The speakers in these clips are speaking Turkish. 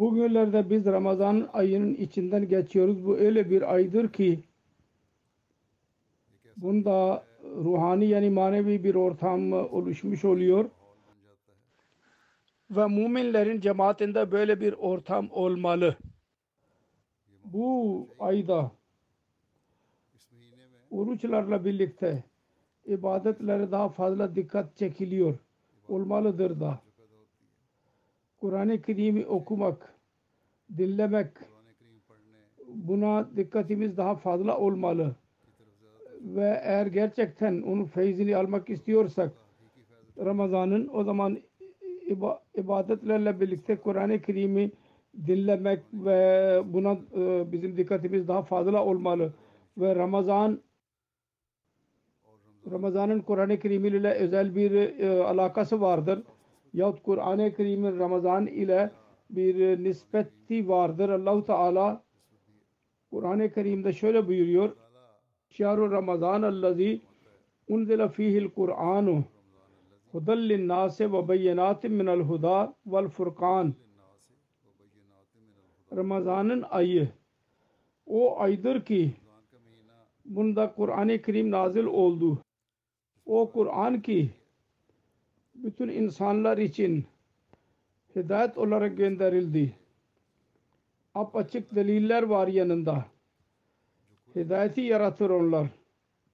Bugünlerde biz Ramazan ayının içinden geçiyoruz. Bu öyle bir aydır ki bunda ruhani yani manevi bir ortam oluşmuş oluyor. Ve müminlerin cemaatinde böyle bir ortam olmalı. Bu ayda oruçlarla birlikte ibadetlere daha fazla dikkat çekiliyor. Olmalıdır da. Kur'an-ı Kerim'i okumak, dinlemek buna dikkatimiz daha fazla olmalı. Ve eğer gerçekten onun feyzini almak istiyorsak Ramazan'ın o zaman ibadetlerle birlikte Kur'an-ı Kerim'i dinlemek ve buna e, bizim dikkatimiz daha fazla olmalı. Ve Ramazan Ramazan'ın Kur'an-ı Kerim ile özel bir e, alakası vardır. Yahut Kur'an-ı Kerim'in Ramazan ile bir nispeti vardır. Allahu Teala Kur'an-ı Kerim'de şöyle buyuruyor. Şahru Ramazan allazi unzila fihil Kur'anu hudal linnâse ve beyyinâtin minel huda vel furkan Ramazan'ın ayı o aydır ki bunda Kur'an-ı Kerim nazil oldu. O Kur'an ki bütün insanlar için hidayet olarak gönderildi. Apaçık deliller var yanında. Hidayeti yaratır onlar.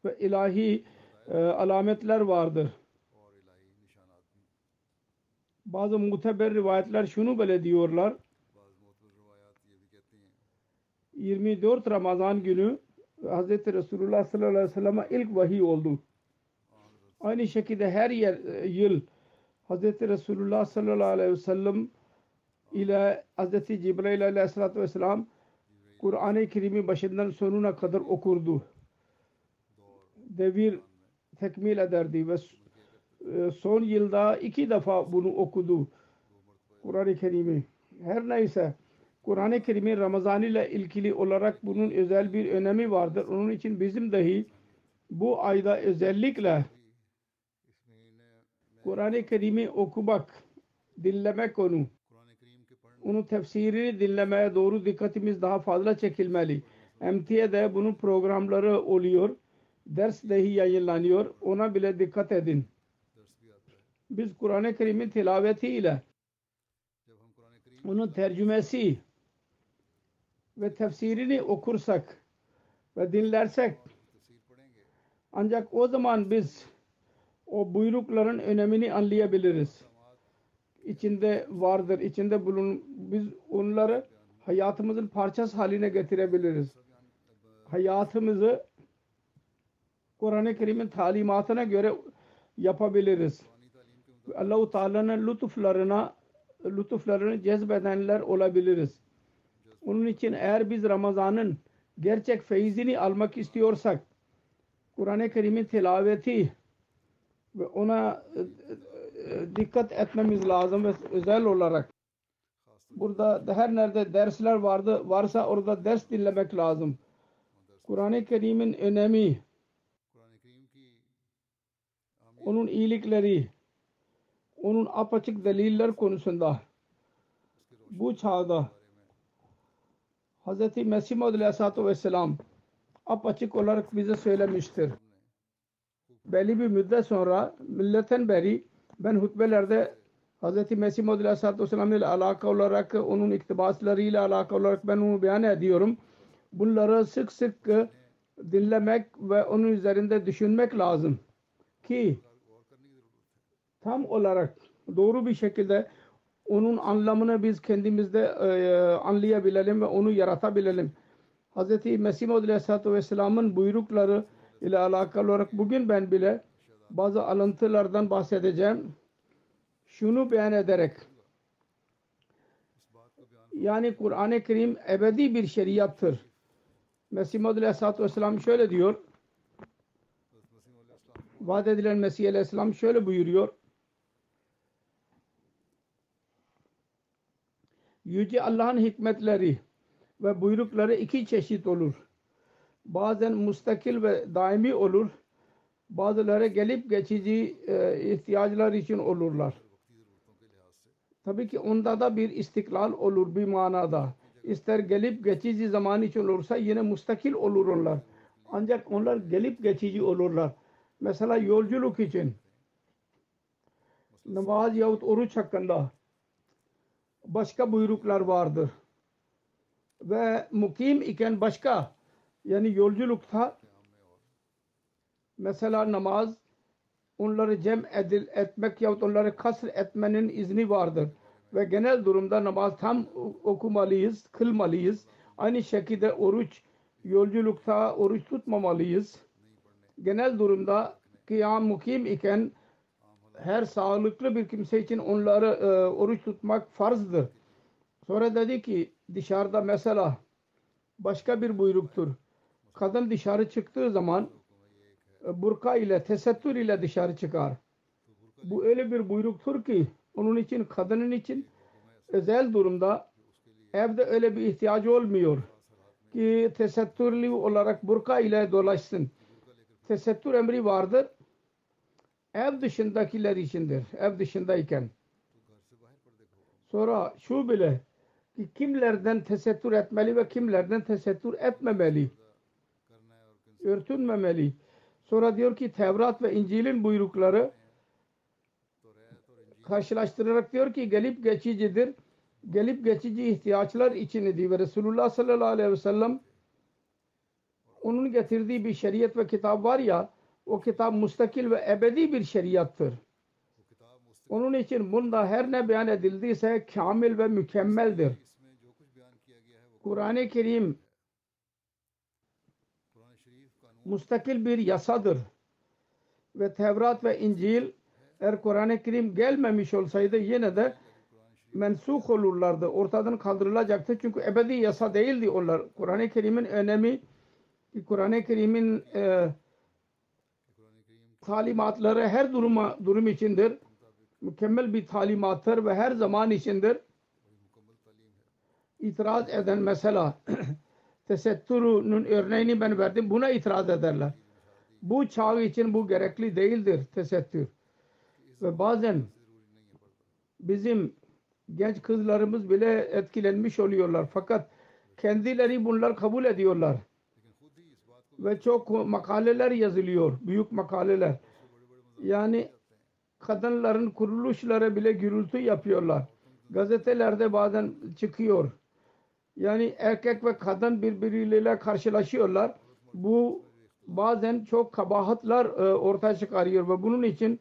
Ve ilahi e, alametler vardır. Bazı muteber rivayetler şunu böyle diyorlar. 24 Ramazan günü Hz. Resulullah sallallahu aleyhi ve sellem'e ilk vahiy oldu. Aynı şekilde her yer, yıl Hz. Resulullah sallallahu aleyhi ve sellem ile Hz. Cibrail aleyhissalatü vesselam Kur'an-ı Kerim'i başından sonuna kadar okurdu. Devir tekmil ederdi ve son yılda iki defa bunu okudu. Kur'an-ı Kerim'i. Her neyse Kur'an-ı Kerim'in Ramazan ile ilgili olarak bunun özel bir önemi vardır. Onun için bizim dahi bu ayda özellikle Kur'an-ı Kerim'i okumak, dinlemek onu, onun tefsirini dinlemeye doğru dikkatimiz daha fazla çekilmeli. MT'de bunun programları oluyor. Ders dahi yayınlanıyor. Ona bile dikkat edin. Biz Kur'an-ı Kerim'in tilavetiyle onun tercümesi ve tefsirini okursak ve dinlersek ancak o zaman biz o buyrukların önemini anlayabiliriz. İçinde vardır, içinde bulun. Biz onları hayatımızın parçası haline getirebiliriz. Hayatımızı Kur'an-ı Kerim'in talimatına göre yapabiliriz. Allah-u Teala'nın lütuflarına lütuflarını cezbedenler olabiliriz. Onun için eğer biz Ramazan'ın gerçek feyzini almak istiyorsak Kur'an-ı Kerim'in tilaveti ve ona dikkat etmemiz lazım ve özel olarak burada her nerede dersler vardı varsa orada ders dinlemek lazım. Kur'an-ı Kerim'in önemi onun iyilikleri, onun apaçık deliller konusunda bu çağda Hz. Mesih Aleyhisselatü Vesselam apaçık olarak bize söylemiştir. Belli bir müddet sonra milletten beri ben hutbelerde Hz. Mesih Maud Aleyhisselatü Vesselam ile alakalı olarak onun iktibaslarıyla alakalı olarak ben onu beyan ediyorum. Bunları sık sık dinlemek ve onun üzerinde düşünmek lazım ki tam olarak doğru bir şekilde onun anlamını biz kendimizde e, anlayabilelim ve onu yaratabilelim. Hz. Mesih Maud Aleyhisselatü Vesselam'ın buyrukları ile alakalı olarak bugün ben bile bazı alıntılardan bahsedeceğim. Şunu beyan ederek yani Kur'an-ı Kerim ebedi bir şeriattır. Mesih Maud Aleyhisselatü Vesselam şöyle diyor. Vaat edilen Mesih Aleyhisselam şöyle buyuruyor. Yüce Allah'ın hikmetleri ve buyrukları iki çeşit olur. Bazen mustakil ve daimi olur. Bazıları gelip geçici e, ihtiyaçlar için olurlar. Tabii ki onda da bir istiklal olur bir manada. İster gelip geçici zaman için olursa yine mustakil olur onlar. Ancak onlar gelip geçici olurlar. Mesela yolculuk için namaz yahut oruç hakkında başka buyruklar vardır. Ve mukim iken başka yani yolculukta mesela namaz onları cem edil, etmek yahut onları kasr etmenin izni vardır. Ve genel durumda namaz tam okumalıyız, kılmalıyız. Aynı şekilde oruç, yolculukta oruç tutmamalıyız. Genel durumda kıyam mukim iken her sağlıklı bir kimse için onları e, oruç tutmak farzdır. Sonra dedi ki dışarıda mesela başka bir buyruktur. Kadın dışarı çıktığı zaman e, burka ile tesettür ile dışarı çıkar. Bu öyle bir buyruktur ki onun için kadının için özel durumda evde öyle bir ihtiyacı olmuyor ki tesettürlü olarak burka ile dolaşsın. Tesettür emri vardır. Ev dışındakiler içindir. Ev dışındayken. Sonra şu bile ki kimlerden tesettür etmeli ve kimlerden tesettür etmemeli. Örtünmemeli. Sonra diyor ki Tevrat ve İncil'in buyrukları karşılaştırarak diyor ki gelip geçicidir. Gelip geçici ihtiyaçlar içindir ve Resulullah sallallahu aleyhi ve sellem onun getirdiği bir şeriat ve kitap var ya o kitap mustakil ve ebedi bir şeriattır. Onun için bunda her ne beyan edildiyse kamil ve mükemmeldir. Kur'an-ı Kerim mustakil bir yasadır. Ve Tevrat ve İncil eğer Kur'an-ı Kerim gelmemiş olsaydı yine de mensuk olurlardı. Ortadan kaldırılacaktı. Çünkü ebedi yasa değildi onlar. Kur'an-ı Kerim'in önemi Kur'an-ı Kerim'in e, talimatları her duruma durum içindir. Mükemmel bir talimattır ve her zaman içindir. İtiraz eden mesela tesettürünün örneğini ben verdim. Buna itiraz ederler. Bu çağ için bu gerekli değildir tesettür. Ve bazen bizim genç kızlarımız bile etkilenmiş oluyorlar. Fakat kendileri bunlar kabul ediyorlar. Ve çok makaleler yazılıyor. Büyük makaleler. Yani kadınların kuruluşları bile gürültü yapıyorlar. Gazetelerde bazen çıkıyor. Yani erkek ve kadın birbirleriyle karşılaşıyorlar. Bu bazen çok kabahatlar e, ortaya çıkarıyor ve bunun için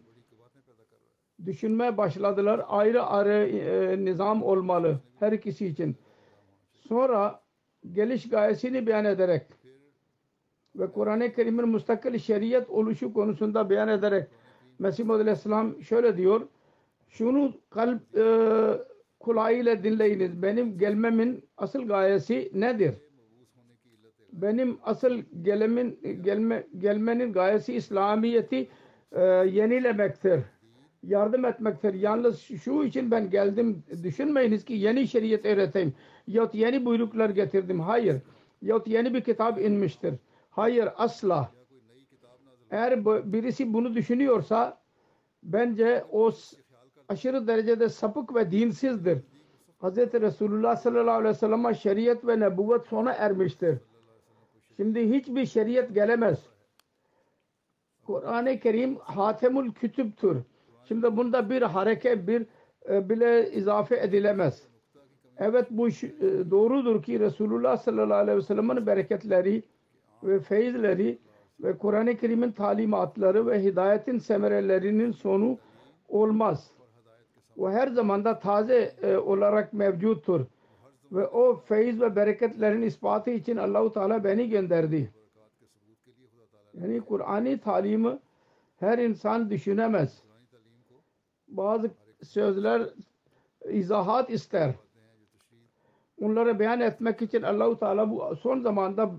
düşünmeye başladılar. Ayrı ayrı e, nizam olmalı her ikisi için. Sonra geliş gayesini beyan ederek ve Kur'an-ı Kerim'in müstakil şeriat oluşu konusunda beyan ederek Mesih Aleyhisselam şöyle diyor. Şunu kalp e, kulağıyla dinleyiniz. Benim gelmemin asıl gayesi nedir? Benim asıl gelemin, gelme, gelmenin gayesi İslamiyet'i e, yenilemektir. Yardım etmektir. Yalnız şu için ben geldim. Düşünmeyiniz ki yeni şeriat öğreteyim. Yahut yeni buyruklar getirdim. Hayır. Yahut yeni bir kitap inmiştir. Hayır asla. eğer birisi bunu düşünüyorsa bence o aşırı derecede sapık ve dinsizdir. Hz. Resulullah sallallahu aleyhi ve sellem'e şeriat ve nebuvvet sona ermiştir. Şimdi hiçbir şeriat gelemez. Kur'an-ı Kerim hatemül kütüptür. Şimdi bunda bir hareket bir e, bile izafe edilemez. Evet bu e, doğrudur ki Resulullah sallallahu aleyhi ve sellem'in bereketleri ve feyizleri ve Kur'an-ı Kerim'in talimatları ve hidayetin semerelerinin sonu olmaz. O her zamanda taze e, olarak mevcuttur. Ve o feyiz ve bereketlerin ispatı için Allahu Teala beni gönderdi. Yani Kur'an'ı talimi her insan düşünemez. Bazı sözler izahat ister. Onları beyan etmek için Allahu Teala bu son zamanda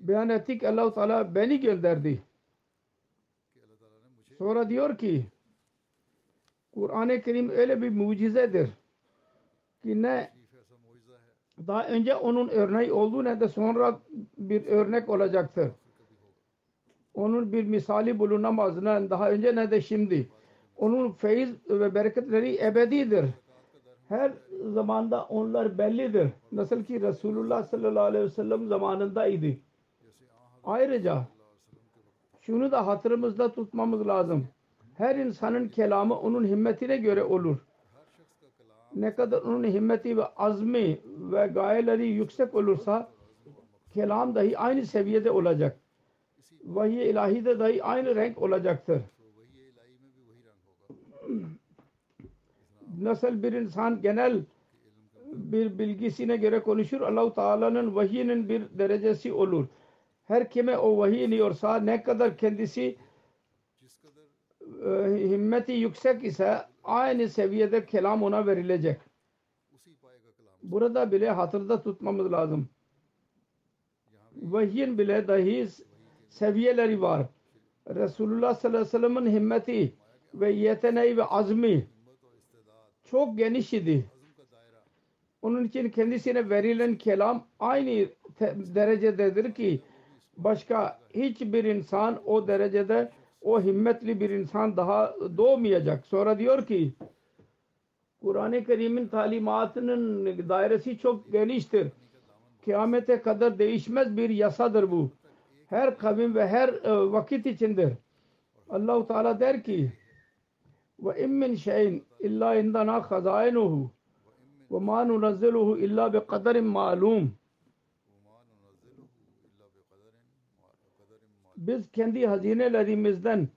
beyan etti ki Allahu Teala beni gönderdi. Sonra diyor ki Kur'an-ı Kerim öyle bir mucizedir ki ne daha önce onun örneği oldu ne de sonra bir örnek olacaktır. Onun bir misali bulunamaz ne daha önce ne de şimdi. Onun feyiz ve bereketleri ebedidir. Her zamanda onlar bellidir. Nasıl ki Resulullah sallallahu aleyhi ve sellem zamanındaydı. Ayrıca şunu da hatırımızda tutmamız lazım. Her insanın kelamı onun himmetine göre olur. Ne kadar onun himmeti ve azmi ve gayeleri yüksek olursa kelam dahi aynı seviyede olacak. Vahiy ilahide dahi aynı renk olacaktır. Nasıl bir insan genel bir bilgisine göre konuşur Allah-u Teala'nın vahiyinin bir derecesi olur. Her kime o vahiy iniyorsa ne kadar kendisi himmeti yüksek ise aynı seviyede kelam ona verilecek. Burada bile hatırda tutmamız lazım. Vahyin bile dahi seviyeleri var. Resulullah sallallahu aleyhi ve sellem'in himmeti ve yeteneği ve azmi çok geniş idi. Onun için kendisine verilen kelam aynı derecededir ki başka hiçbir insan o derecede o himmetli bir insan daha doğmayacak. Sonra diyor ki Kur'an-ı Kerim'in talimatının dairesi çok geniştir. Kıyamete kadar değişmez bir yasadır bu. Her kavim ve her e, vakit içindir. Allahu Teala der ki ve in min şeyin illa indana hazainuhu ve ma nunazziluhu illa bi kaderin malum. Biz kendi hazinelerimizden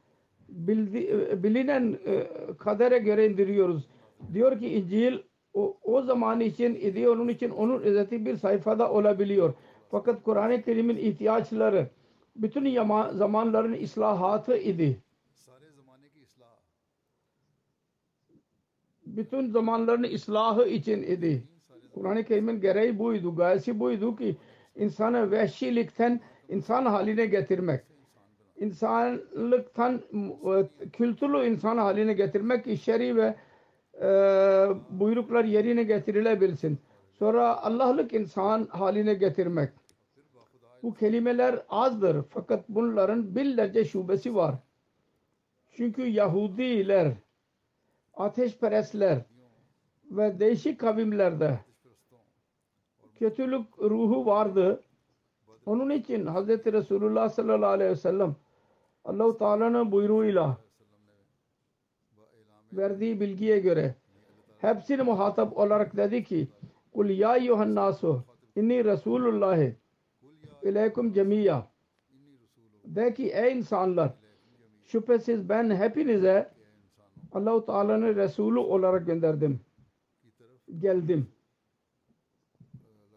bildi, bilinen e, kadere göre indiriyoruz. Diyor ki İncil o, o zaman için idi onun için onun özeti bir sayfada olabiliyor. Fakat Kur'an-ı Kerim'in ihtiyaçları bütün yama, zamanların islahatı idi. bütün zamanların ıslahı için idi. Kur'an-ı Kerim'in gereği buydu, gayesi buydu ki insanı vahşilikten insan haline getirmek. İnsanlıktan e, kültürlü insan haline getirmek ki şer'i ve e, buyruklar yerine getirilebilsin. Sonra Allah'lık insan haline getirmek. Bu kelimeler azdır fakat bunların binlerce şubesi var. Çünkü Yahudiler ateşperestler ve değişik kavimlerde kötülük ruhu vardı. Onun için Hz. Resulullah sallallahu aleyhi ve sellem Allah-u Teala'nın buyruğuyla verdiği bilgiye göre hepsini muhatap olarak dedi ki Kul ya yuhannasu inni Resulullah ileykum cemiya de ki ey insanlar şüphesiz ben hepinize Allah-u Teala'nın Resulü olarak gönderdim. Geldim.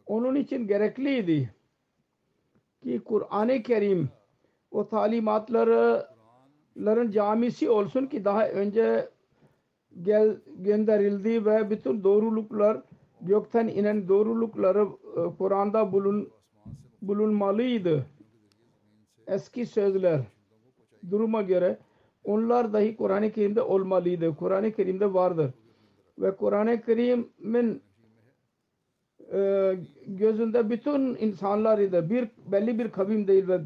Onun için gerekliydi ki Kur'an-ı Kerim o talimatların camisi olsun ki daha önce gel, gönderildi ve bütün doğruluklar gökten inen doğrulukları e, Kur'an'da bulun, bulunmalıydı. Eski sözler duruma göre onlar dahi Kur'an-ı Kerim'de olmalıydı. Kur'an-ı Kerim'de vardır. Ve Kur'an-ı Kerim'in e, gözünde bütün insanlar idi. Bir belli bir kavim değil ve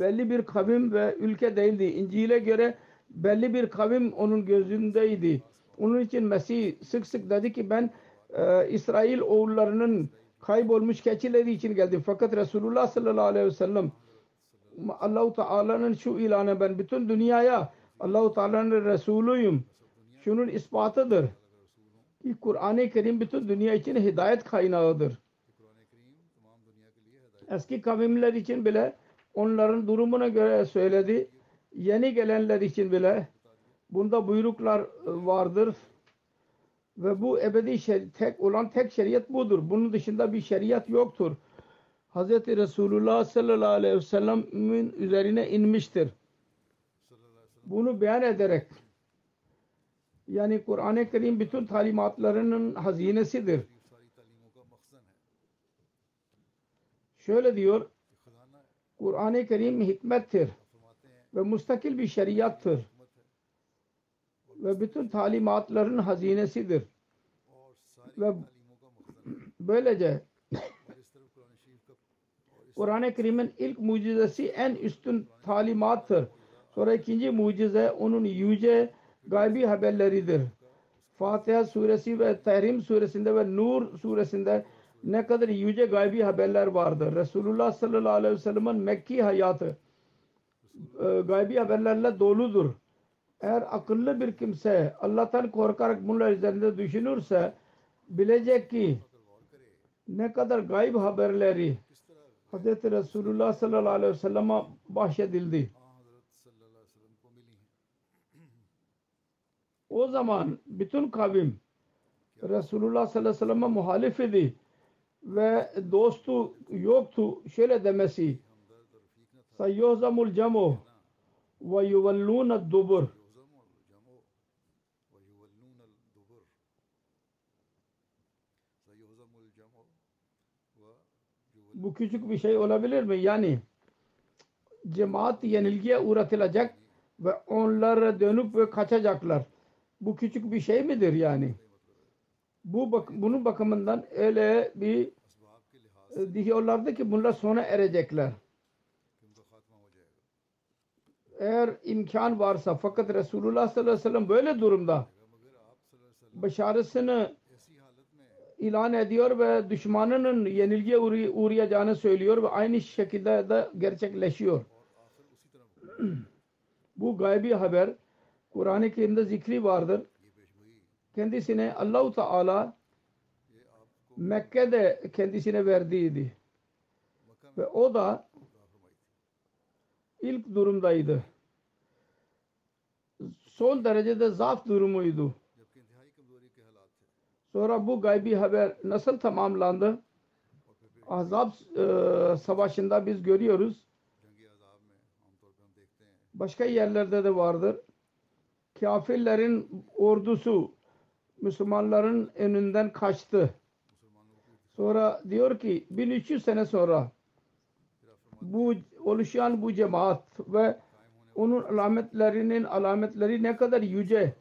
belli bir kavim ve ülke değildi. İncil'e göre belli bir kavim onun gözündeydi. Onun için Mesih sık sık dedi ki ben e, İsrail oğullarının kaybolmuş keçileri için geldim. Fakat Resulullah sallallahu aleyhi ve sellem Allahu Teala'nın şu ilanı ben bütün dünyaya Allahu Teala'nın Resulüyüm. Şunun ispatıdır ki Kur'an-ı Kerim bütün dünya için hidayet kaynağıdır. Eski kavimler için bile onların durumuna göre söyledi. Yeni gelenler için bile bunda buyruklar vardır. Ve bu ebedi şer- tek olan tek şeriat budur. Bunun dışında bir şeriat yoktur. Hz. Resulullah sallallahu aleyhi ve sellem'in üzerine inmiştir. Bunu beyan ederek yani Kur'an-ı Kerim bütün talimatlarının hazinesidir. Şöyle diyor Kur'an-ı Kerim hikmettir ve mustakil bir şeriattır ve bütün talimatların hazinesidir ve böylece Kur'an-ı Kerim'in ilk mucizesi en üstün talimattır. Sonra ikinci mucize onun yüce gaybi haberleridir. Fatiha suresi ve Tahrim suresinde ve Nur suresinde ne kadar yüce gaybi haberler vardır. Resulullah sallallahu aleyhi ve sellem'in Mekki hayatı e, gaybi haberlerle doludur. Eğer akıllı bir kimse Allah'tan korkarak bunlar üzerinde düşünürse bilecek ki ne kadar gayb haberleri Hz. Resulullah sallallahu aleyhi ve sellem'e bahşedildi. O zaman bütün kavim Resulullah sallallahu aleyhi ve sellem'e muhalif idi ve dostu yoktu şöyle demesi sayyozamul camu ve yuvallûne dubur bu küçük bir şey olabilir mi? Yani cemaat yenilgiye uğratılacak ve onlar dönüp ve kaçacaklar. Bu küçük bir şey midir yani? Bu bak bunun bakımından öyle bir e, diyorlardı ki bunlar sona erecekler. Eğer imkan varsa fakat Resulullah sallallahu aleyhi ve sellem böyle durumda başarısını ilan ediyor ve düşmanının yenilgiye uğray- uğrayacağını söylüyor ve aynı şekilde de gerçekleşiyor. Bu gaybi haber Kur'an-ı Kerim'de zikri vardır. Kendisine Allahu Teala Mekke'de kendisine verdiydi. Ve o da ilk durumdaydı. Son derecede zaaf durumuydu. Sonra bu gaybi haber nasıl tamamlandı? Azap e, savaşında biz görüyoruz. Başka yerlerde de vardır. Kafirlerin ordusu Müslümanların önünden kaçtı. Sonra diyor ki 1300 sene sonra bu oluşan bu cemaat ve onun alametlerinin alametleri ne kadar yüce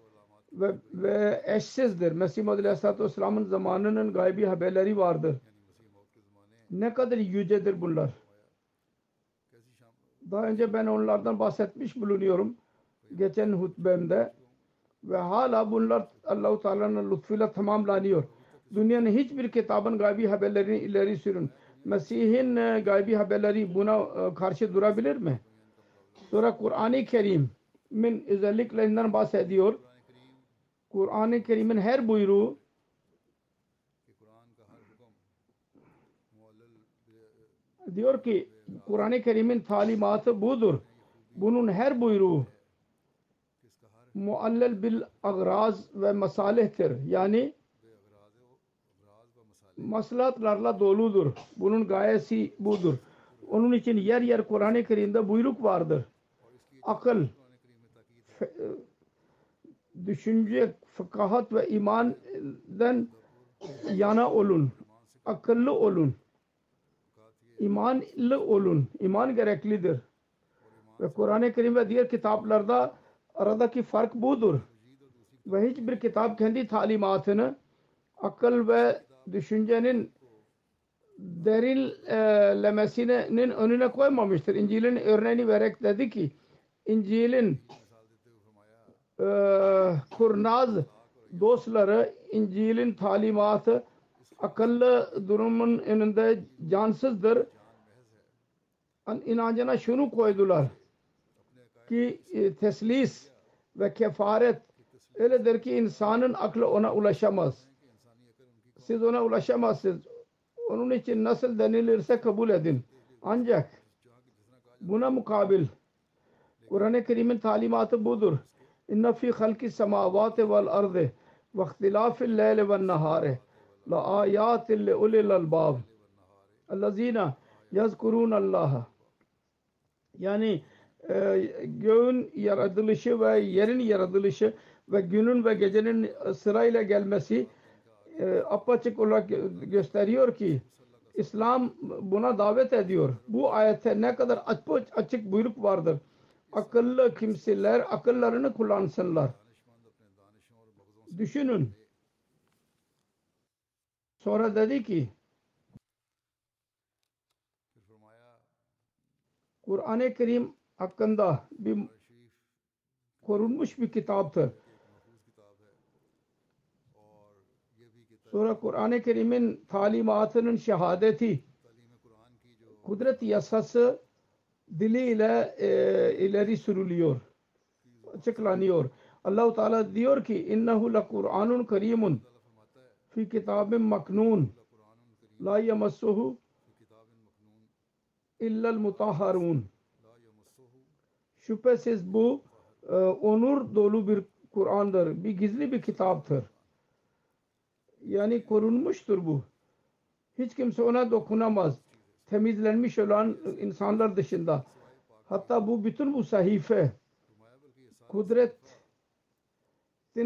ve, ve eşsizdir. Mesih Muhammed Aleyhisselatü Vesselam'ın zamanının gaybi haberleri vardır. Ne kadar yücedir bunlar. Daha önce ben onlardan bahsetmiş bulunuyorum. Geçen hutbemde ve hala bunlar Allahu Teala'nın lütfuyla tamamlanıyor. Dünyanın hiçbir kitabın gaybi haberlerini ileri sürün. Mesih'in e, gaybi haberleri buna e, karşı durabilir mi? Sonra Kur'an-ı Kerim'in özelliklerinden bahsediyor. Kur'an-ı Kerim'in her buyruğu diyor ki Kur'an-ı Kerim'in talimatı budur. Bunun her buyruğu muallel bil agraz ve masalihtir. Yani maslahatlarla doludur. Bunun gayesi budur. Onun için yer yer Kur'an-ı Kerim'de buyruk vardır. Akıl, düşünce, fıkahat ve imandan yana olun. Akıllı olun. İmanlı olun. İman gereklidir. Ve Kur'an-ı Kerim ve diğer kitaplarda aradaki fark budur. Ve hiçbir kitap kendi talimatını akıl ve düşüncenin derinlemesinin önüne koymamıştır. İncil'in örneğini vererek dedi ki İncil'in e, kurnaz dostları İncil'in talimatı akıllı durumun önünde cansızdır. An- inancına şunu koydular ki e, teslis ve kefaret öyledir ki insanın aklı ona ulaşamaz. Siz ona ulaşamazsınız. Onun için nasıl denilirse kabul edin. Ancak buna mukabil Kur'an-ı Kerim'in talimatı budur. İnne fi halki semavati vel ardı ve ihtilafil leyli ven nahari la ayatin li ulil albab allazina yazkurun Allah yani e, göğün yaratılışı ve yerin yaratılışı ve günün ve gecenin sırayla gelmesi e, apaçık olarak gö- gösteriyor ki İslam buna davet ediyor. Bu ayette ne kadar açık, açık buyruk vardır. Akıllı kimseler akıllarını kullansınlar. Düşünün. Sonra dedi ki Kur'an-ı Kerim hakkında bir korunmuş bir kitaptır. Sonra Kur'an-ı Kerim'in talimatının şehadeti kudret yasası diliyle e, ileri sürülüyor. Açıklanıyor. Allah-u Teala diyor ki innehu la Kur'anun kerimun fi kitabin maknun la yamassuhu illal mutahharun şüphesiz bu e, onur dolu bir Kur'an'dır. Bir gizli bir kitaptır. Yani korunmuştur bu. Hiç kimse ona dokunamaz. Temizlenmiş olan insanlar dışında. Hatta bu bütün bu sahife kudretin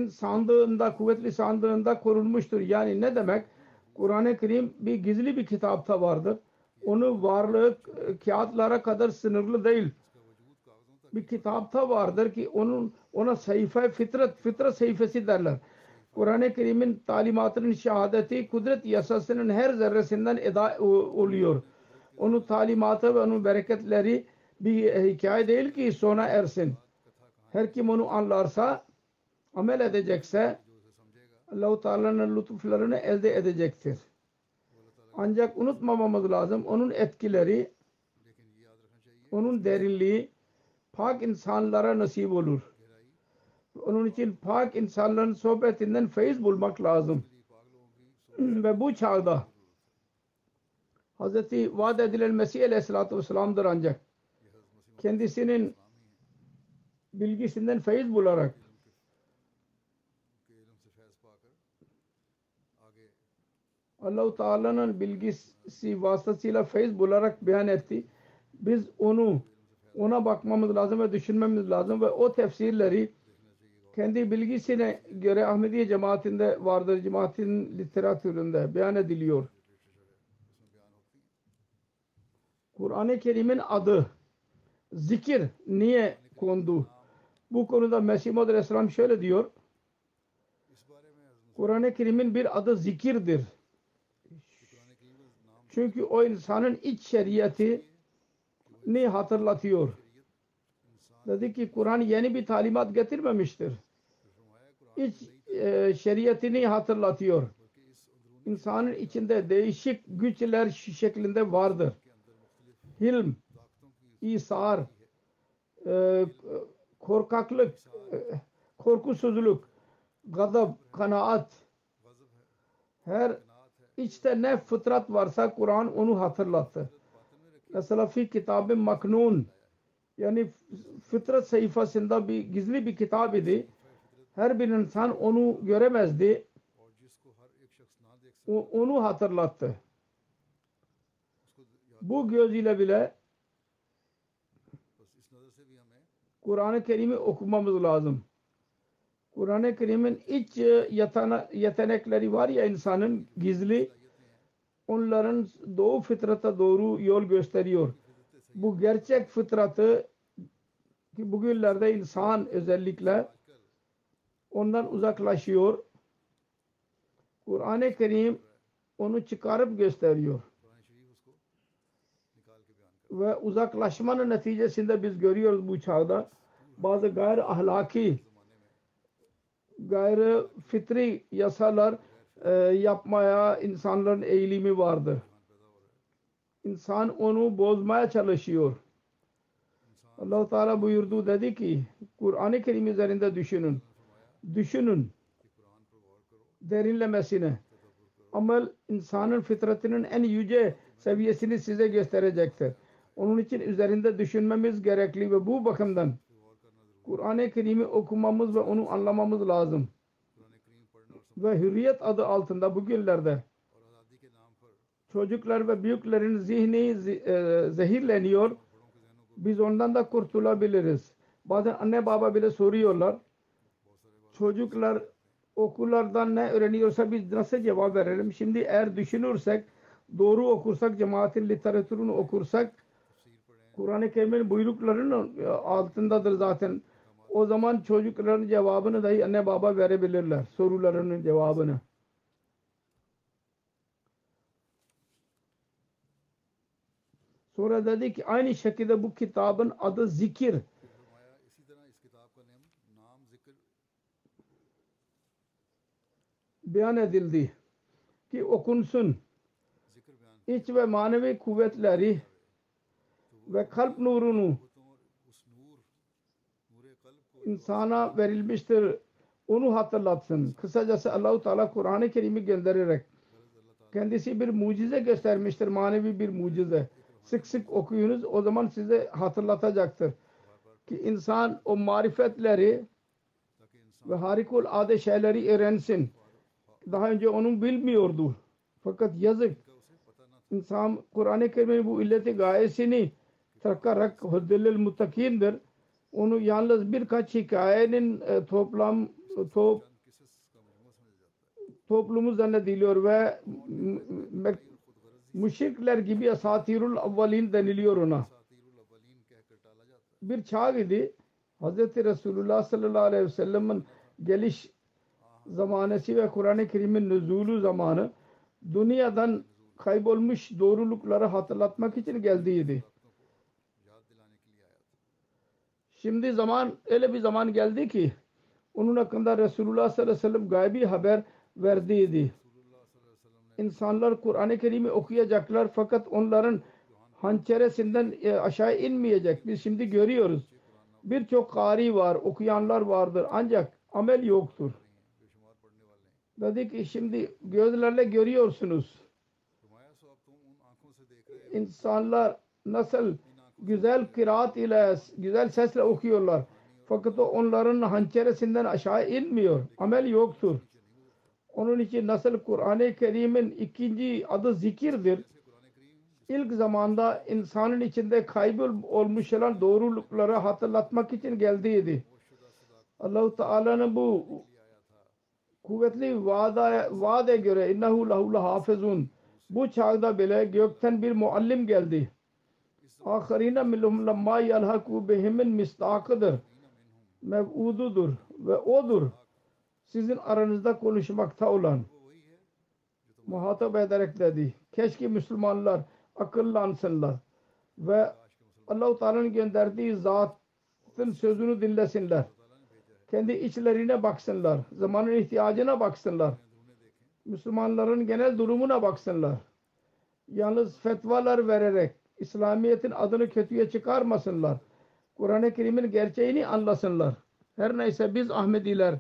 sandığında, kuvvetli sandığında korunmuştur. Yani ne demek? Kur'an-ı Kerim bir gizli bir kitapta vardır. Onu varlığı e, kağıtlara kadar sınırlı değil. Bir kitapta vardır ki onun ona sayfa fitret fitret sayfası derler. Kur'an-ı Kerim'in talimatının şehadeti kudret yasasının her zerresinden eda oluyor. Onun talimatı ve onun bereketleri bir hikaye değil ki sona ersin. Her kim onu anlarsa, amel edecekse Allah-u Teala'nın lütuflarını elde edecektir. Ancak unutmamamız lazım onun etkileri, onun derinliği pak insanlara nasip olur. Onun için pak insanların sohbetinden feyiz bulmak lazım. Ve bu çağda Hz. vaat edilen Mesih Aleyhisselatü Vesselam'dır ancak kendisinin bilgisinden feyiz bularak Allah-u Teala'nın bilgisi vasıtasıyla feyiz bularak beyan etti. Biz onu ona bakmamız lazım ve düşünmemiz lazım ve o tefsirleri kendi bilgisine göre Ahmediye cemaatinde vardır. Cemaatin literatüründe beyan ediliyor. Kur'an-ı Kerim'in adı zikir niye kondu? Bu konuda Mesih Muhammed Aleyhisselam şöyle diyor. Kur'an-ı Kerim'in bir adı zikirdir. Çünkü o insanın iç şeriatini hatırlatıyor. Dedi ki Kur'an yeni bir talimat getirmemiştir. İç e, şeriatini hatırlatıyor. İnsanın içinde değişik güçler şeklinde vardır. Hilm, isar, e, korkaklık, e, korkusuzluk, gazap, kanaat, her içte ne fıtrat varsa Kur'an onu hatırlattı. Mesela fi kitabı maknun yani fıtrat sayfasında bir gizli bir kitap idi. Her bir insan onu göremezdi. Onu hatırlattı. Bu gözüyle bile Kur'an-ı Kerim'i okumamız lazım. Kur'an-ı Kerim'in iç yetenekleri var ya insanın gizli onların doğu fıtrata doğru yol gösteriyor. Bu gerçek fıtratı ki bugünlerde insan özellikle ondan uzaklaşıyor. Kur'an-ı Kerim onu çıkarıp gösteriyor. ve uzaklaşmanın neticesinde biz görüyoruz bu çağda bazı gayri ahlaki gayri fitri yasalar e, yapmaya insanların eğilimi vardır. İnsan onu bozmaya çalışıyor. allah Teala buyurdu dedi ki Kur'an-ı Kerim üzerinde düşünün. Düşünün derinlemesine. Amel insanın fitratının en yüce seviyesini size gösterecektir. Onun için üzerinde düşünmemiz gerekli ve bu bakımdan Kur'an-ı Kerim'i okumamız ve onu anlamamız lazım. Ve hürriyet adı altında bugünlerde çocuklar ve büyüklerin zihni e, zehirleniyor. Biz ondan da kurtulabiliriz. Bazen anne baba bile soruyorlar. Çocuklar okullardan ne öğreniyorsa biz nasıl cevap verelim? Şimdi eğer düşünürsek, doğru okursak, cemaatin literatürünü okursak, Kur'an-ı Kerim'in buyruklarının altındadır zaten. O zaman çocukların cevabını dahi anne baba verebilirler. Sorularının cevabını. Sonra dedi ki aynı şekilde bu kitabın adı zikir. beyan edildi ki okunsun iç ve manevi kuvvetleri ve kalp nurunu insana verilmiştir onu hatırlatsın. Kısacası Allahu Teala Kur'an-ı Kerim'i göndererek kendisi bir mucize göstermiştir. Manevi bir mucize. Sık sık okuyunuz o zaman size hatırlatacaktır. Ki insan o marifetleri ve harikul ade şeyleri öğrensin. Daha önce onun bilmiyordu. Fakat yazık insan Kur'an-ı Kerim'in bu illeti gayesini takarak huddelil mutakindir. Onu yalnız birkaç hikayenin e, toplam top, toplumu zannediliyor ve müşrikler gibi asatirul avvalin deniliyor ona. Bir çağ idi. Hz. Resulullah sallallahu aleyhi ve sellem'in geliş zamanesi ve Kur'an-ı Kerim'in nüzulü zamanı dünyadan kaybolmuş doğrulukları hatırlatmak için geldiydi. Şimdi zaman öyle bir zaman geldi ki onun hakkında Resulullah sallallahu aleyhi ve sellem gaybi haber verdiydi. İnsanlar Kur'an-ı Kerim'i okuyacaklar fakat onların hançeresinden e, aşağı inmeyecek. Biz şimdi görüyoruz. Birçok kari var, okuyanlar vardır ancak amel yoktur. Dedi ki şimdi gözlerle görüyorsunuz. İnsanlar nasıl güzel kıraat ile güzel sesle okuyorlar. Fakat o onların hançeresinden aşağı inmiyor. Amel yoktur. Onun için nasıl Kur'an-ı Kerim'in ikinci adı zikirdir. İlk zamanda insanın içinde kaybol olmuş olan doğrulukları hatırlatmak için geldiydi. Allah-u Teala'nın bu kuvvetli vaada, vaade göre innehu lehu hafizun bu çağda bile gökten bir muallim geldi. Ahirine minhum lemma yelhaku bihimin mistakıdır. Mev'ududur ve odur. Sizin aranızda konuşmakta olan muhatap ederek dedi. Keşke Müslümanlar akıllansınlar ve Allah-u Teala'nın gönderdiği zatın sözünü dinlesinler kendi içlerine baksınlar. Zamanın ihtiyacına baksınlar. Müslümanların genel durumuna baksınlar. Yalnız fetvalar vererek İslamiyet'in adını kötüye çıkarmasınlar. Kur'an-ı Kerim'in gerçeğini anlasınlar. Her neyse biz Ahmediler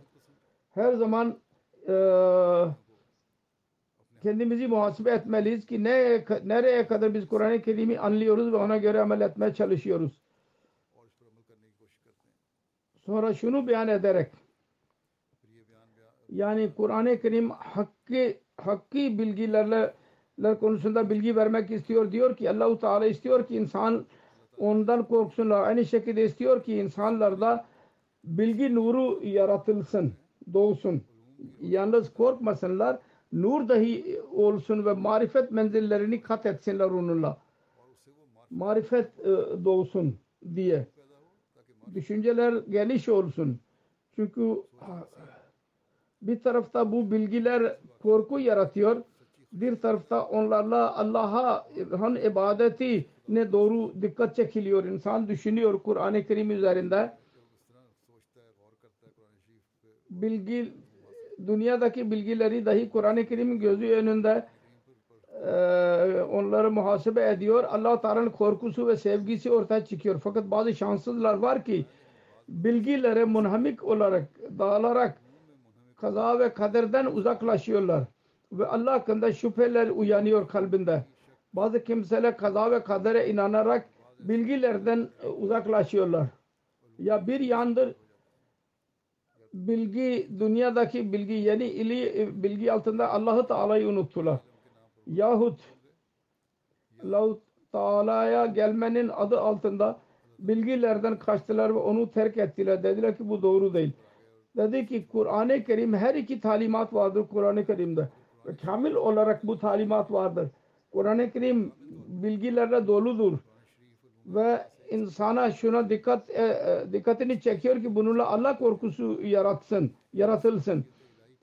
her zaman e, kendimizi muhasebe etmeliyiz ki ne nereye kadar biz Kur'an-ı Kerim'i anlıyoruz ve ona göre amel etmeye çalışıyoruz. Sonra şunu beyan ederek yani Kur'an-ı Kerim hakkı, hakkı bilgilerle konusunda bilgi vermek istiyor. Diyor ki Allahu Teala istiyor ki insan ondan korksunlar. Aynı şekilde istiyor ki insanlarda bilgi nuru yaratılsın, doğsun. Yalnız korkmasınlar. Nur dahi olsun ve marifet menzillerini kat etsinler onunla. Marifet e, doğsun diye düşünceler geniş olsun. Çünkü bir tarafta bu bilgiler korku yaratıyor. Bir tarafta onlarla Allah'a han ibadeti ne doğru dikkat çekiliyor. İnsan düşünüyor Kur'an-ı Kerim üzerinde. Bilgi dünyadaki bilgileri dahi Kur'an-ı Kerim'in gözü önünde eee, onları muhasebe ediyor. Allah Teala'nın korkusu ve sevgisi ortaya çıkıyor. Fakat bazı şanssızlar var ki bilgilere munhamik olarak dağılarak kaza ve kaderden uzaklaşıyorlar. Ve Allah hakkında şüpheler uyanıyor kalbinde. Bazı kimseler kaza ve kadere inanarak bilgilerden uzaklaşıyorlar. Ya bir yandır bilgi dünyadaki bilgi yeni ili bilgi altında Allah'ı Teala'yı unuttular. Yahut Allah Teala'ya gelmenin adı altında bilgilerden kaçtılar ve onu terk ettiler. Dediler ki bu doğru değil. Dedi ki Kur'an-ı Kerim her iki talimat vardır Kur'an-ı Kerim'de. Ve kamil olarak bu talimat vardır. Kur'an-ı Kerim bilgilerle doludur. Ve insana şuna dikkat e, e, dikkatini çekiyor ki bununla Allah korkusu yaratsın, yaratılsın.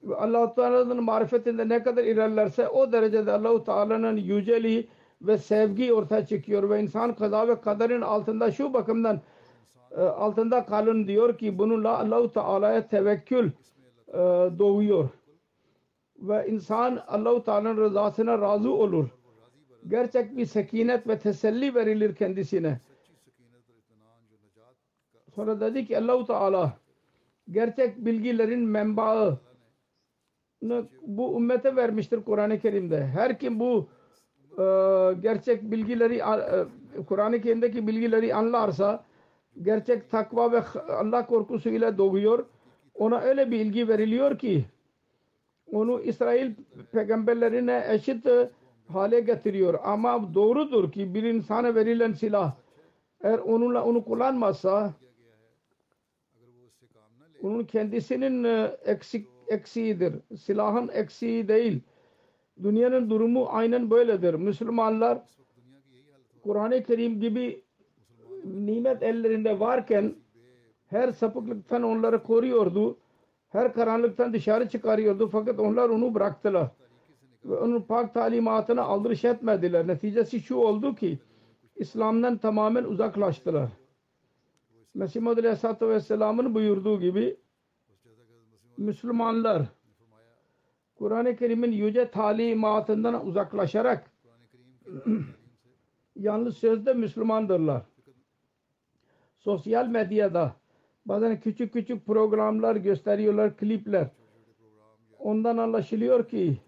Ve Allah Teala'nın marifetinde ne kadar ilerlerse o derecede Allah Teala'nın yüceliği ve sevgi ortaya çıkıyor ve insan kaza ve kaderin altında şu bakımdan e, altında kalın diyor ki bununla Allah Teala'ya tevekkül e, doğuyor ve insan Allah Teala'nın rızasına razı olur. Gerçek bir sekinet ve teselli verilir kendisine. Sonra dedi ki Allah Teala gerçek bilgilerin menbaı bu ümmete vermiştir Kur'an-ı Kerim'de. Her kim bu e, gerçek bilgileri e, Kur'an-ı Kerim'deki bilgileri anlarsa gerçek takva ve Allah korkusuyla doğuyor. Ona öyle bir ilgi veriliyor ki onu İsrail peygamberlerine eşit hale getiriyor. Ama doğrudur ki bir insana verilen silah eğer onunla onu kullanmazsa onun kendisinin e, eksik eksiğidir. Silahın eksiği değil. Dünyanın durumu aynen böyledir. Müslümanlar Kur'an-ı Kerim gibi nimet ellerinde varken her sapıklıktan onları koruyordu. Her karanlıktan dışarı çıkarıyordu. Fakat onlar onu bıraktılar. Ve onun pak talimatına aldırış etmediler. Neticesi şu oldu ki İslam'dan tamamen uzaklaştılar. Mesih Muhammed Aleyhisselatü Vesselam'ın buyurduğu gibi Müslümanlar Kur'an-ı Kerim'in yüce talimatından uzaklaşarak yalnız sözde Müslümandırlar. Sosyal medyada bazen küçük küçük programlar gösteriyorlar, klipler. Ondan anlaşılıyor ki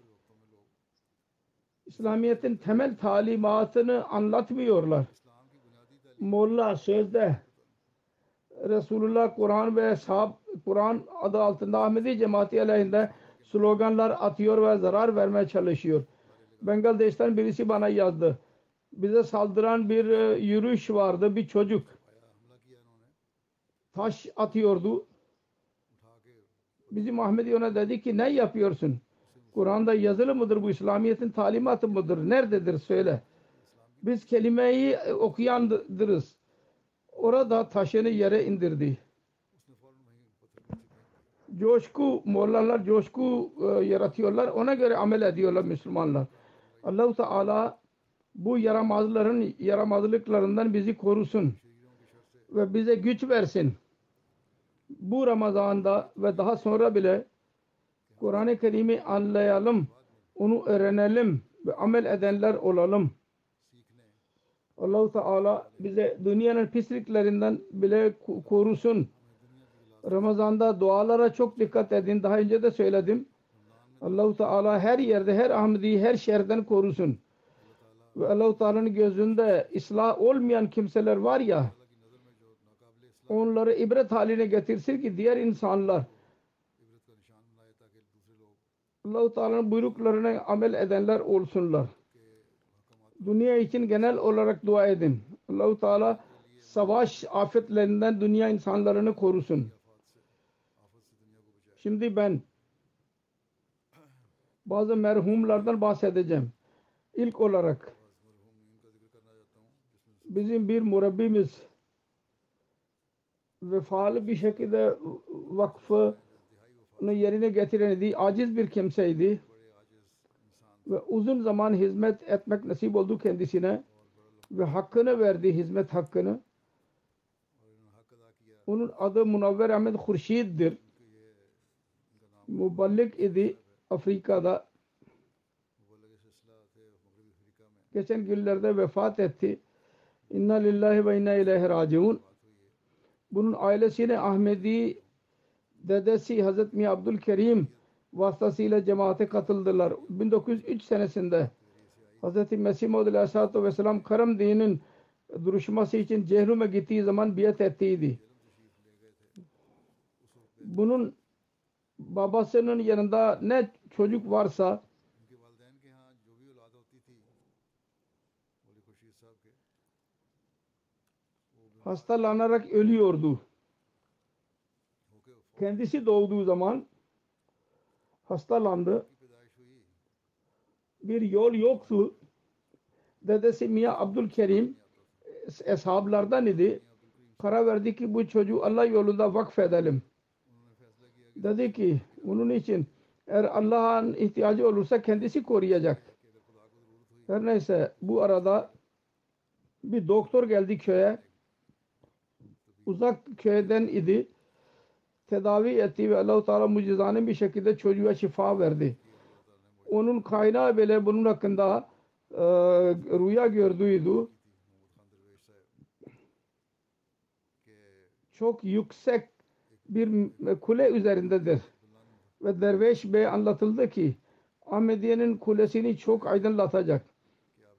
İslamiyet'in temel talimatını anlatmıyorlar. Molla sözde Resulullah Kur'an ve Ashab Kur'an adı altında Ahmedi cemaati aleyhinde sloganlar atıyor ve zarar vermeye çalışıyor. Bangladeş'ten birisi bana yazdı. Bize saldıran bir e, yürüyüş vardı. Bir çocuk taş atıyordu. Bizim Ahmedi ona dedi ki ne yapıyorsun? Kur'an'da yazılı mıdır bu İslamiyet'in talimatı mıdır? Nerededir söyle. Biz kelimeyi okuyandırız. Orada taşını yere indirdi. Coşku, mollalar coşku e, yaratıyorlar. Ona göre amel ediyorlar Müslümanlar. Allah-u Teala bu yaramazların yaramazlıklarından bizi korusun. Ve bize güç versin. Bu Ramazan'da ve daha sonra bile Kur'an-ı Kerim'i anlayalım. Onu öğrenelim ve amel edenler olalım. Allah-u Teala bize dünyanın pisliklerinden bile korusun. Ramazan'da dualara çok dikkat edin. Daha önce de söyledim. Allah-u Teala her yerde, her Ahmedi'yi her şerden korusun. Ve Allah-u Teala'nın gözünde ıslah olmayan kimseler var ya onları ibret haline getirsin ki diğer insanlar Allah-u Teala'nın buyruklarına amel edenler olsunlar. Dünya için genel olarak dua edin. Allah-u Teala savaş afetlerinden dünya insanlarını korusun. Şimdi ben bazı merhumlardan bahsedeceğim. İlk olarak bizim bir murabbimiz vefalı bir şekilde vakfını yerine getiren aciz bir kimseydi ve uzun zaman hizmet etmek nasip oldu kendisine ve hakkını verdi hizmet hakkını. Onun adı Munavver Ahmet Hurşid'dir. Muballik idi Afrika'da. Geçen günlerde vefat etti. İnna lillahi ve inna ileyhi raciun. Bunun ailesine Ahmedi dedesi Hazreti Miya Abdülkerim vasıtasıyla cemaate katıldılar. 1903 senesinde Hazreti Mesih Maud Aleyhisselatü Vesselam Karam dininin duruşması için Cehrum'e gittiği zaman biat ettiydi. Bunun babasının yanında ne çocuk varsa hastalanarak ölüyordu. Kendisi doğduğu zaman hastalandı. Bir yol yoktu. Dedesi Mia Abdülkerim e, eshablardan idi. Karar verdi ki bu çocuğu Allah yolunda vakfedelim. Dedi ki onun için eğer Allah'ın ihtiyacı olursa kendisi koruyacak. Her neyse bu arada bir doktor geldi köye uzak köyden idi. Tedavi etti ve Allah-u Teala mucizane bir şekilde çocuğa şifa verdi. Onun kaynağı bile bunun hakkında e, rüya gördüydü. Çok yüksek bir kule üzerindedir. Ve Derveş Bey anlatıldı ki Ahmediye'nin kulesini çok aydınlatacak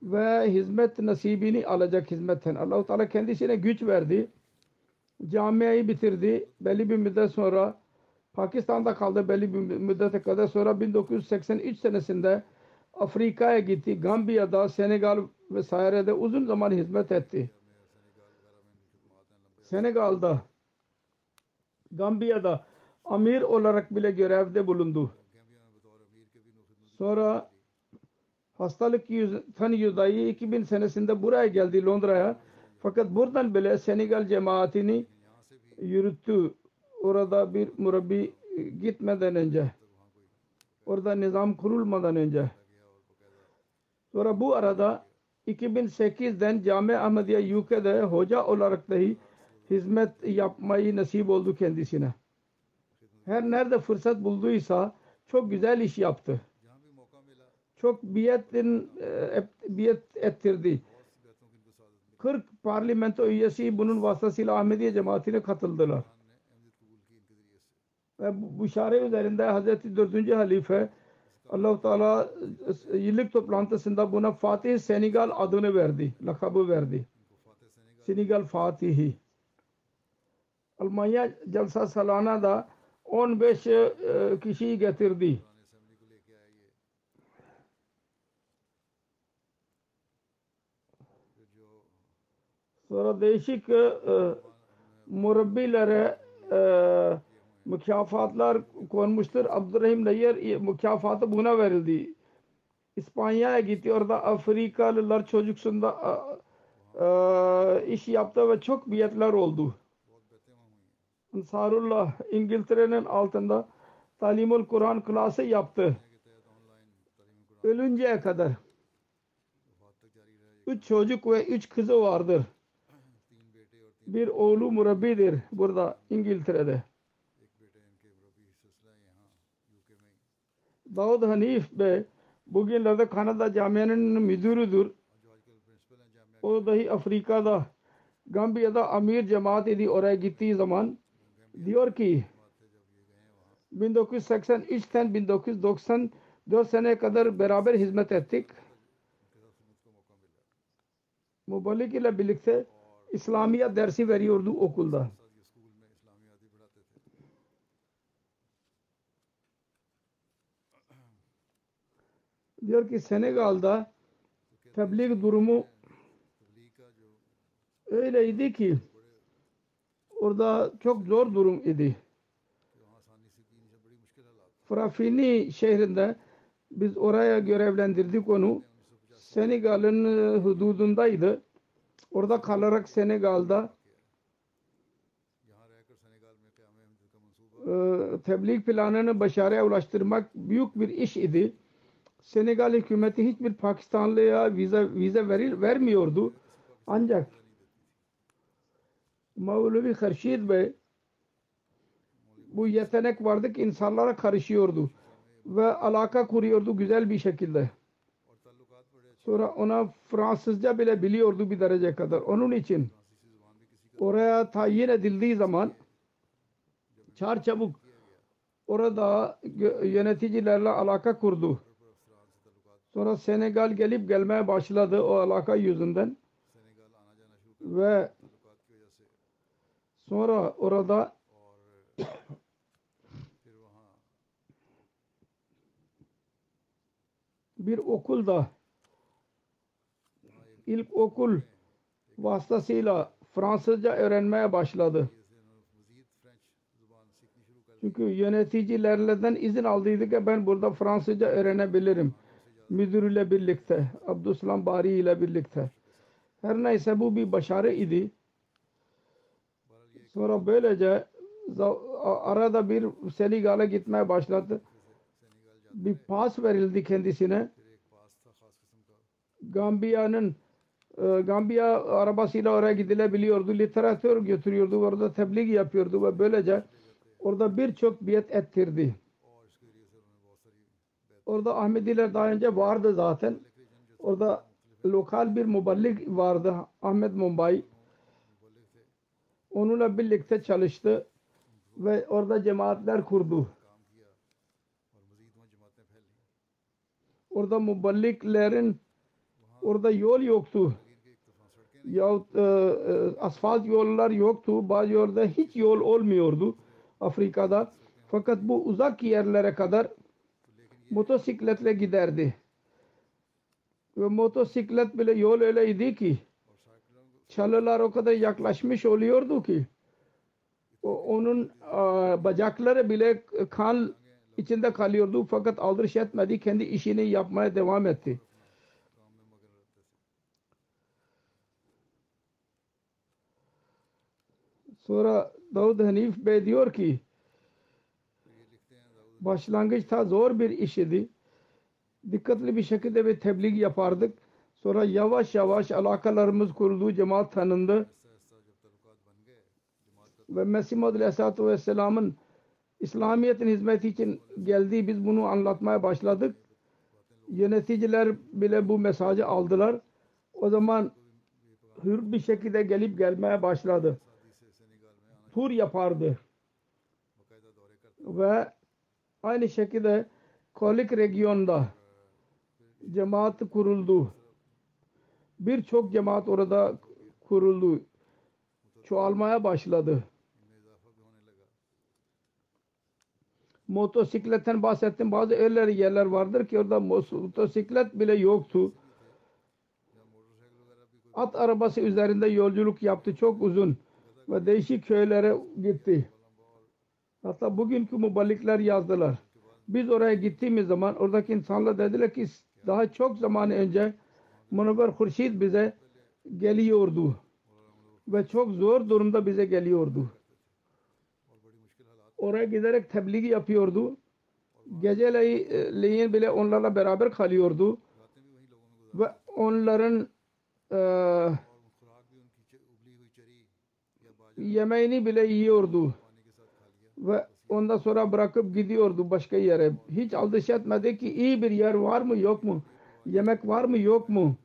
ve hizmet nasibini alacak hizmetten. Allah-u Teala kendisine güç verdi camiayı bitirdi. Belli bir müddet sonra Pakistan'da kaldı belli bir müddete kadar. Sonra 1983 senesinde Afrika'ya gitti. Gambiya'da, Senegal vesairede uzun zaman hizmet etti. Senegal'da, Gambiya'da amir olarak bile görevde bulundu. Sonra hastalık yüz, tanı 2000 senesinde buraya geldi Londra'ya fakat buradan bile Senegal cemaatini yürüttü. Orada bir murabbi e, gitmeden önce orada nizam kurulmadan önce sonra bu arada 2008'den Cami Ahmediye UK'de hoca olarak dahi hizmet yapmayı nasip oldu kendisine. Her nerede fırsat bulduysa çok güzel iş yaptı. Çok biyetin e, biyet ettirdi. 40 parlamento üyesi bunun vasıtasıyla Ahmediye cemaatine katıldılar. Ve bu, bu şare üzerinde Hazreti 4. Halife allah Teala e, yıllık toplantısında buna Fatih Senegal adını verdi, lakabı verdi. Senegal Fatihi. Almanya Jalsa Salana da 15 e, kişiyi getirdi. Sonra değişik e, e, murabbilere e, mükafatlar konmuştur. Abdurrahim Nayyer mükafatı buna verildi. İspanya'ya gitti. Orada Afrikalılar çocuksunda e, e iş yaptı ve çok biletler oldu. Ansarullah İngiltere'nin altında Talimul Kur'an klası yaptı. Ölünceye kadar. Üç çocuk ve üç kızı vardır bir oğlu murabbidir burada İngiltere'de. Davud Hanif Bey bugünlerde Kanada camianın müdürüdür. O dahi Afrika'da Gambiya'da Amir cemaat idi oraya gittiği zaman diyor ki 1983'ten 1994 seneye kadar beraber hizmet ettik. Muballik ile birlikte İslamiyet dersi veriyordu okulda. Diyor ki Senegal'da tebliğ durumu öyleydi ki orada çok zor durum idi. Frafini şehrinde biz oraya görevlendirdik onu. Senegal'ın hududundaydı. Orada kalarak Senegal'da e, tebliğ planını başarıya ulaştırmak büyük bir iş idi. Senegal hükümeti hiçbir Pakistanlıya vize vize veril, vermiyordu. Ancak Mevlevi Hırşid Bey bu yetenek vardı ki insanlara karışıyordu ve alaka kuruyordu güzel bir şekilde. Sonra ona Fransızca bile biliyordu bir derece kadar. Onun için oraya tayin edildiği zaman çarçabuk orada yöneticilerle alaka kurdu. Sonra Senegal gelip gelmeye başladı o alaka yüzünden. Ve sonra orada bir okulda ilkokul vasıtasıyla Fransızca öğrenmeye başladı. Çünkü yöneticilerden izin aldıydı ki ben burada Fransızca öğrenebilirim. Müdürüyle birlikte, Abdüslam Bari ile birlikte. Her neyse bu bir başarı idi. Sonra böylece arada bir Senegal'a gitmeye başladı. Bir pas verildi kendisine. Gambiya'nın ee, Gambiya arabasıyla oraya gidilebiliyordu. Literatür götürüyordu. Orada tebliğ yapıyordu ve böylece orada birçok biyet ettirdi. Orada Ahmediler daha önce vardı zaten. Orada lokal bir muballik vardı. Ahmet Mumbai. Onunla birlikte çalıştı ve orada cemaatler kurdu. Orada muballiklerin Orada yol yoktu. Yahut e, e, asfalt yollar yoktu. Bazı yolda hiç yol olmuyordu Afrika'da. Fakat bu uzak yerlere kadar motosikletle giderdi. Ve motosiklet bile yol öyleydi ki çalılar o kadar yaklaşmış oluyordu ki onun bacakları bile kan içinde kalıyordu fakat aldırış etmedi kendi işini yapmaya devam etti. Sonra Davud Hanif Bey diyor ki başlangıçta zor bir iş idi. Dikkatli bir şekilde bir tebliğ yapardık. Sonra yavaş yavaş alakalarımız kuruldu. Cemaat tanındı. Ve Mesih Muhammed Aleyhisselatü Vesselam'ın İslamiyet'in hizmeti için geldiği biz bunu anlatmaya başladık. Yöneticiler bile bu mesajı aldılar. O zaman hür bir şekilde gelip gelmeye başladı tur yapardı. Ve aynı şekilde Kolik regionda cemaat kuruldu. Birçok cemaat orada kuruldu. Çoğalmaya başladı. Motosikletten bahsettim. Bazı eller yerler vardır ki orada motosiklet bile yoktu. At arabası üzerinde yolculuk yaptı. Çok uzun ve değişik köylere gitti. Hatta bugünkü muballikler yazdılar. Biz oraya gittiğimiz zaman oradaki insanlar dediler ki daha çok zaman önce Münevver Hurşid bize geliyordu. Ve çok zor durumda bize geliyordu. Oraya giderek tebliğ yapıyordu. Geceleyin bile onlarla beraber kalıyordu. Ve onların uh, yemeğini bile yiyordu. Ve ondan sonra bırakıp gidiyordu başka yere. Hiç aldış etmedi ki iyi bir yer var mı yok mu? Yemek var mı yok mu?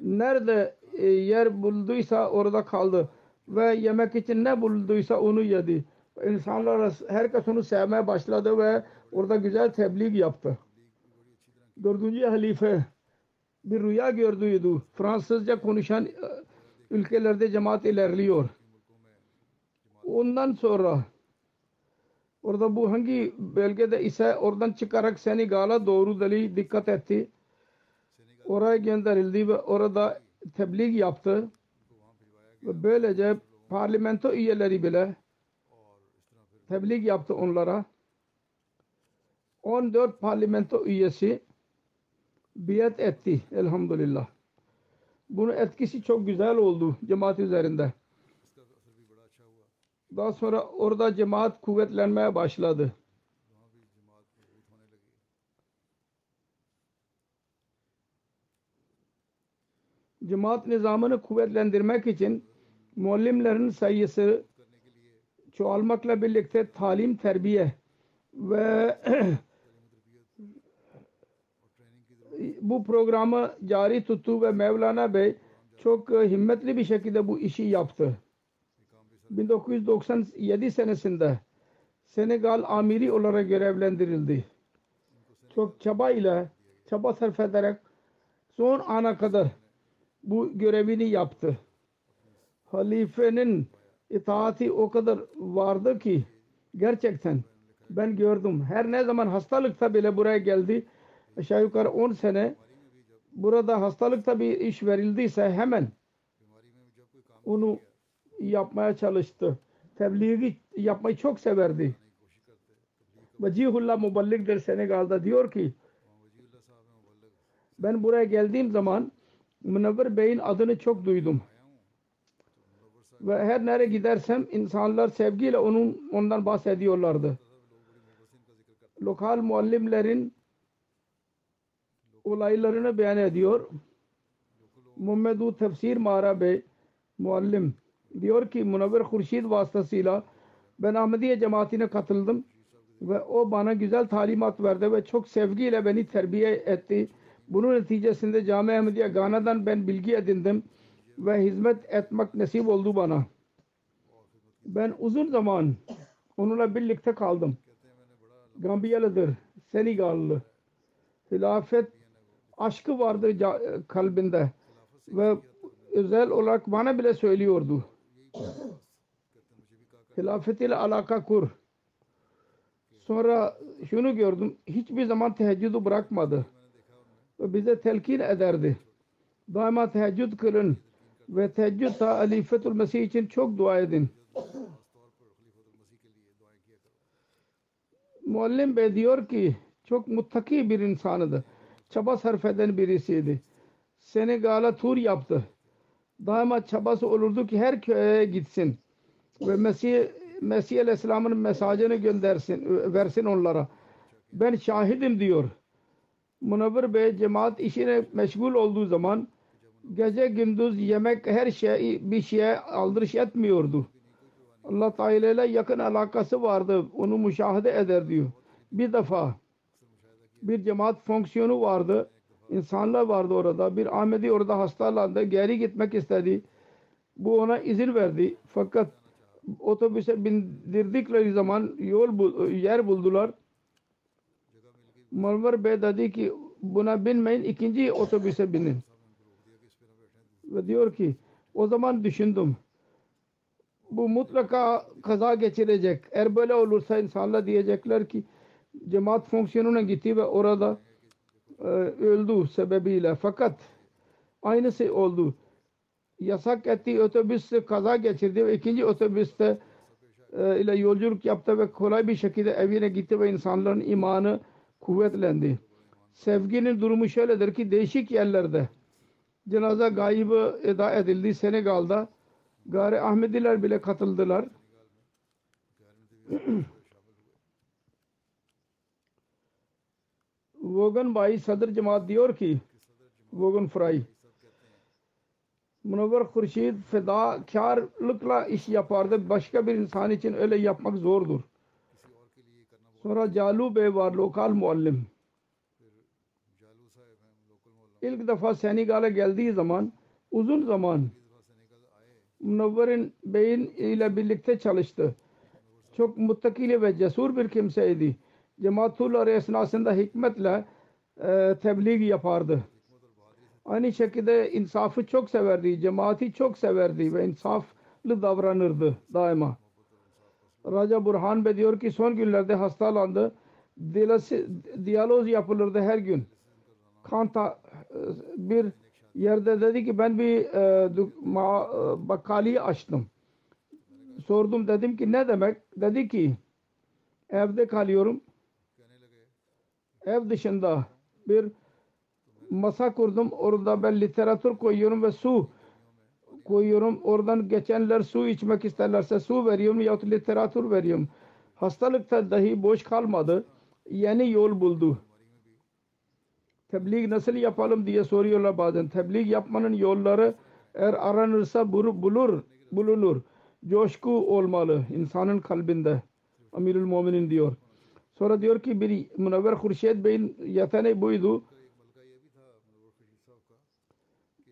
Nerede e, yer bulduysa orada kaldı. Ve yemek için ne bulduysa onu yedi. İnsanlar herkes onu sevmeye başladı ve orada güzel tebliğ yaptı. Dördüncü halife bir rüya gördüydü. Fransızca konuşan e, ülkelerde cemaat ilerliyor. Ondan sonra orada bu hangi bölgede ise oradan çıkarak Senegal'a doğru deli dikkat etti. Oraya gönderildi ve orada tebliğ yaptı. Ve böylece parlamento üyeleri bile tebliğ yaptı onlara. 14 parlamento üyesi biat etti elhamdülillah. Bunun etkisi çok güzel oldu cemaat üzerinde. Daha sonra orada cemaat kuvvetlenmeye başladı. Cemaat nizamını kuvvetlendirmek için muallimlerin sayısı çoğalmakla birlikte talim, terbiye ve bu programı cari tuttu ve Mevlana Bey çok e, himmetli bir şekilde bu işi yaptı. 1997 senesinde Senegal amiri olarak görevlendirildi. Çok çaba ile çaba sarf ederek son ana kadar bu görevini yaptı. Halifenin itaati o kadar vardı ki gerçekten ben gördüm. Her ne zaman hastalıkta bile buraya geldi. Aşağı yukarı 10 sene burada hastalıkta bir iş verildiyse hemen onu yapmaya çalıştı. Tebliği yapmayı çok severdi. Vecihullah Muballig'dir Senegal'da diyor ki ben buraya geldiğim zaman Münevver Bey'in adını çok duydum. Ve her nereye gidersem insanlar sevgiyle onun ondan bahsediyorlardı. Lokal muallimlerin olaylarını beyan ediyor. Muhammedu Tefsir Mara Bey muallim diyor ki Münevver Hurşid vasıtasıyla ben Ahmediye cemaatine katıldım ve o bana güzel talimat verdi ve çok sevgiyle beni terbiye etti. Bunun neticesinde Cami Ahmediye Gana'dan ben bilgi edindim ve hizmet etmek nasip oldu bana. Ben uzun zaman onunla birlikte kaldım. Gambiyalıdır, Senegallı. Hilafet aşkı vardı kalbinde ve özel olarak bana bile söylüyordu. Hilafet ile alaka kur. Sonra şunu gördüm. Hiçbir zaman teheccüdü bırakmadı. Ve bize telkin ederdi. Daima teheccüd kılın. Ve teheccüd ta Alifetul Mesih için çok dua edin. Muallim Bey diyor ki çok muttaki bir insanıydı. Çaba sarf eden birisiydi. Senegal'a tur yaptı. Daima çabası olurdu ki her köye gitsin. Ve Mesih Mesih Aleyhisselam'ın mesajını göndersin, versin onlara. Ben şahidim diyor. Munavver Bey cemaat işine meşgul olduğu zaman gece gündüz yemek her şey bir şeye aldırış etmiyordu. Allah Teala ile yakın alakası vardı. Onu müşahede eder diyor. Bir defa bir cemaat fonksiyonu vardı. İnsanlar vardı orada. Bir Ahmedi orada hastalandı. Geri gitmek istedi. Bu ona izin verdi. Fakat otobüse bindirdikleri zaman yol yer buldular. Marmar Bey dedi ki buna binmeyin ikinci otobüse binin. Ve diyor ki o zaman düşündüm. Bu mutlaka kaza geçirecek. Eğer böyle olursa insanlar diyecekler ki cemaat fonksiyonuna gitti ve orada öldü sebebiyle. Fakat aynısı oldu. Yasak ettiği otobüs kaza geçirdi ve ikinci otobüste e, ile yolculuk yaptı ve kolay bir şekilde evine gitti ve insanların imanı kuvvetlendi. Sevginin durumu şöyledir ki değişik yerlerde cenaze gaybı eda edildi Senegal'da. Gari Ahmediler bile katıldılar. Vogan Bay Sadr Cemaat diyor ki Vogan Fry Munavver Hurşid fedakarlıkla iş yapardı. Başka bir insan için öyle yapmak zordur. Sonra Calu Bey var lokal muallim. İlk defa Senegal'e geldiği zaman uzun zaman Munavver'in Bey'in ile birlikte çalıştı. Çok muttakili ve cesur bir kimseydi. Cemaatullah esnasında hikmetle e, tebliğ yapardı. Aynı şekilde insafı çok severdi. Cemaati çok severdi ve insaflı davranırdı daima. Raja Burhan Bey diyor ki son günlerde hastalandı. Dilası, diyaloz yapılırdı her gün. Kanta bir yerde dedi ki ben bir e, e, bakkali açtım. Sordum dedim ki ne demek? Dedi ki evde kalıyorum. Ev dışında bir masa kurdum. Orada ben literatür koyuyorum ve su koyuyorum. Oradan geçenler su içmek isterlerse su veriyorum yahut literatür veriyorum. Hastalıkta dahi boş kalmadı. Yeni yol buldu. tebliğ nasıl yapalım diye soruyorlar bazen. Tebliğ yapmanın yolları eğer aranırsa bulur, bulunur. Coşku olmalı insanın kalbinde. Amirül Muminin diyor. Sonra diyor ki bir Münevver Hurşed Bey'in yeteneği buydu.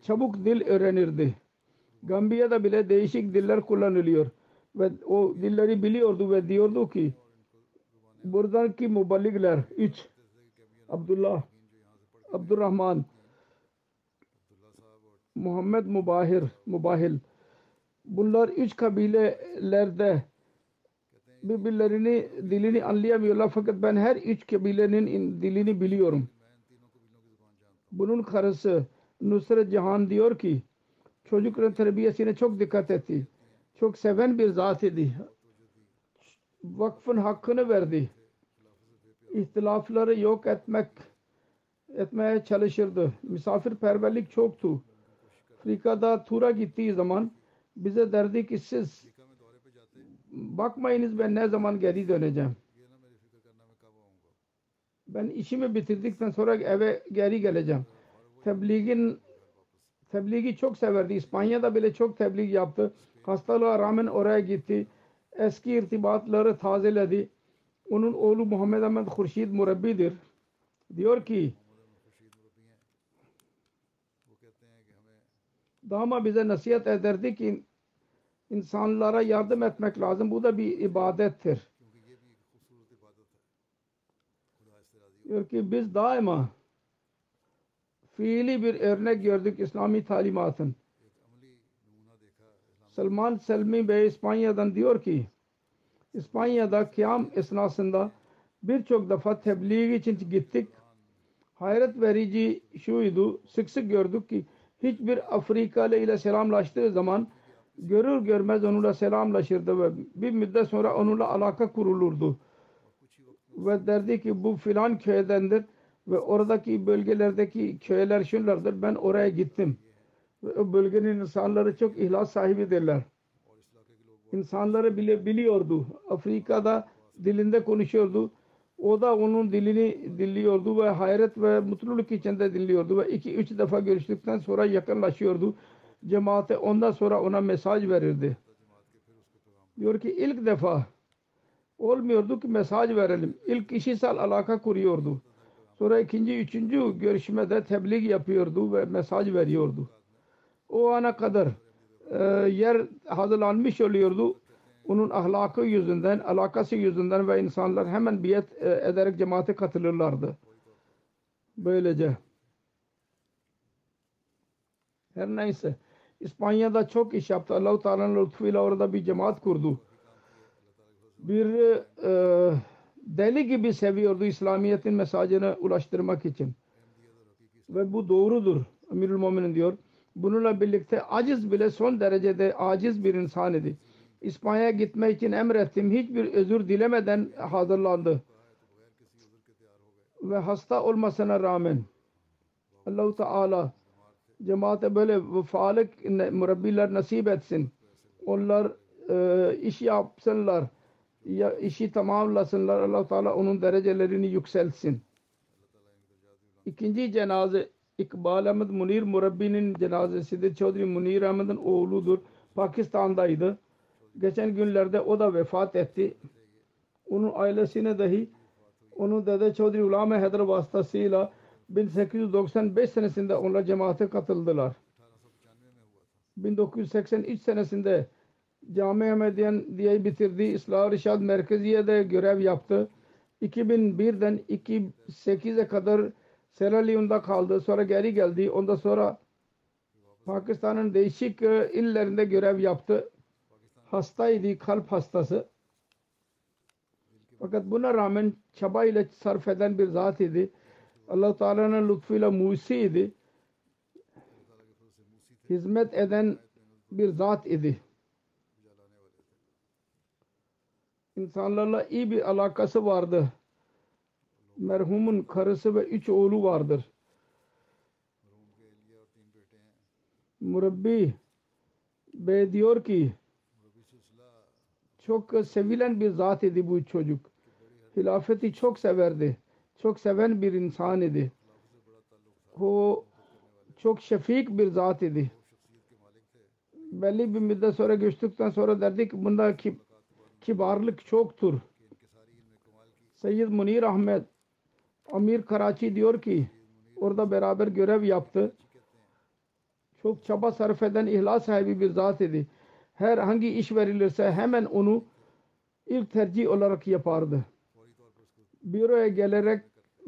Çabuk dil öğrenirdi. Gambiya'da bile değişik diller kullanılıyor. Ve o dilleri biliyordu ve diyordu ki buradaki muballigler üç Abdullah Abdurrahman Muhammed Mubahir Mubahil bunlar üç kabilelerde birbirlerini dilini anlayamıyorlar fakat ben her üç kabilenin in- dilini biliyorum. Bunun karısı Nusret Cihan diyor ki çocukların terbiyesine çok dikkat etti. Çok seven bir zat idi. Vakfın hakkını verdi. İhtilafları yok etmek etmeye çalışırdı. Misafirperverlik çoktu. Afrika'da tura gittiği zaman bize derdi ki siz bakmayınız ben ne zaman geri döneceğim. Ben işimi bitirdikten sonra eve geri geleceğim. Tebliğin tebliği çok severdi. İspanya'da bile çok tebliğ yaptı. Hastalığa rağmen oraya gitti. Eski irtibatları tazeledi. Onun oğlu Muhammed Ahmed Hurşid Murabbidir. Diyor ki Dama bize nasihat ederdi ki insanlara yardım etmek lazım. Bu da bir ibadettir. Diyor ki biz daima fiili bir örnek gördük İslami talimatın. Salman Selmi Bey İspanya'dan diyor ki İspanya'da kıyam esnasında birçok defa tebliğ için gittik. Hayret verici şuydu. Sık sık gördük ki hiçbir Afrikalı ile selamlaştığı zaman görür görmez onunla selamlaşırdı ve bir müddet sonra onunla alaka kurulurdu. Ve derdi ki bu filan köydendir ve oradaki bölgelerdeki köyler şunlardır. Ben oraya gittim. Ve o bölgenin insanları çok ihlas sahibidirler. İnsanları bile biliyordu. Afrika'da dilinde konuşuyordu. O da onun dilini dinliyordu ve hayret ve mutluluk içinde dinliyordu ve iki üç defa görüştükten sonra yakınlaşıyordu. Cemaate ondan sonra ona mesaj verirdi. Diyor ki ilk defa olmuyordu ki mesaj verelim. İlk kişisel alaka kuruyordu. Sonra ikinci, üçüncü görüşmede tebliğ yapıyordu ve mesaj veriyordu. O ana kadar e, yer hazırlanmış oluyordu. Onun ahlakı yüzünden, alakası yüzünden ve insanlar hemen biyet e, ederek cemaate katılırlardı. Böylece. Her neyse. İspanya'da çok iş yaptı. Allah-u Teala'nın lütfuyla orada bir cemaat kurdu. Bir e, deli gibi seviyordu İslamiyet'in mesajını ulaştırmak için. Ve bu doğrudur. Emirül Muminin diyor. Bununla birlikte aciz bile son derecede aciz bir insan idi. İspanya'ya gitmek için emrettim. Hiçbir özür dilemeden hazırlandı. Ve hasta olmasına rağmen Allah-u Teala cemaate böyle vefalık murabbiler nasip etsin. Onlar e, iş yapsınlar. Ya işi tamamlasınlar. Allah-u Teala onun derecelerini yükseltsin. İkinci cenaze İkbal Ahmet Munir Murabbi'nin cenazesidir. Çodri Munir Ahmet'in oğludur. Pakistan'daydı. Geçen günlerde o da vefat etti. Onun ailesine dahi onun dede Çodri Ulame Hedr vasıtasıyla 1895 senesinde onlar cemaate katıldılar. 1983 senesinde Cami Ahmediyen diye bitirdi. İslah Rişad Merkeziye'de görev yaptı. 2001'den 2008'e kadar Sierra Leone'da kaldı. Sonra geri geldi. Ondan sonra Pakistan'ın değişik illerinde görev yaptı. Hastaydı, kalp hastası. Fakat buna rağmen çaba ile sarf eden bir zat idi. Allah Teala'nın lütfuyla musi idi. Hizmet eden bir zat idi. İnsanlarla iyi bir alakası vardı. Merhumun karısı ve üç oğlu vardır. Murabbi Bey diyor ki çok sevilen bir zat idi bu çocuk. Hilafeti çok severdi. Çok seven bir insan idi. o çok şefik bir zat idi. Belli bir müddet sonra geçtikten sonra derdi ki bunda ki, kibarlık çoktur. Seyyid Munir Ahmet Amir Karachi diyor ki orada beraber görev yaptı. Çok çaba sarf eden ihlas sahibi bir zat idi. Her hangi iş verilirse hemen onu ilk tercih olarak yapardı. Büroya gelerek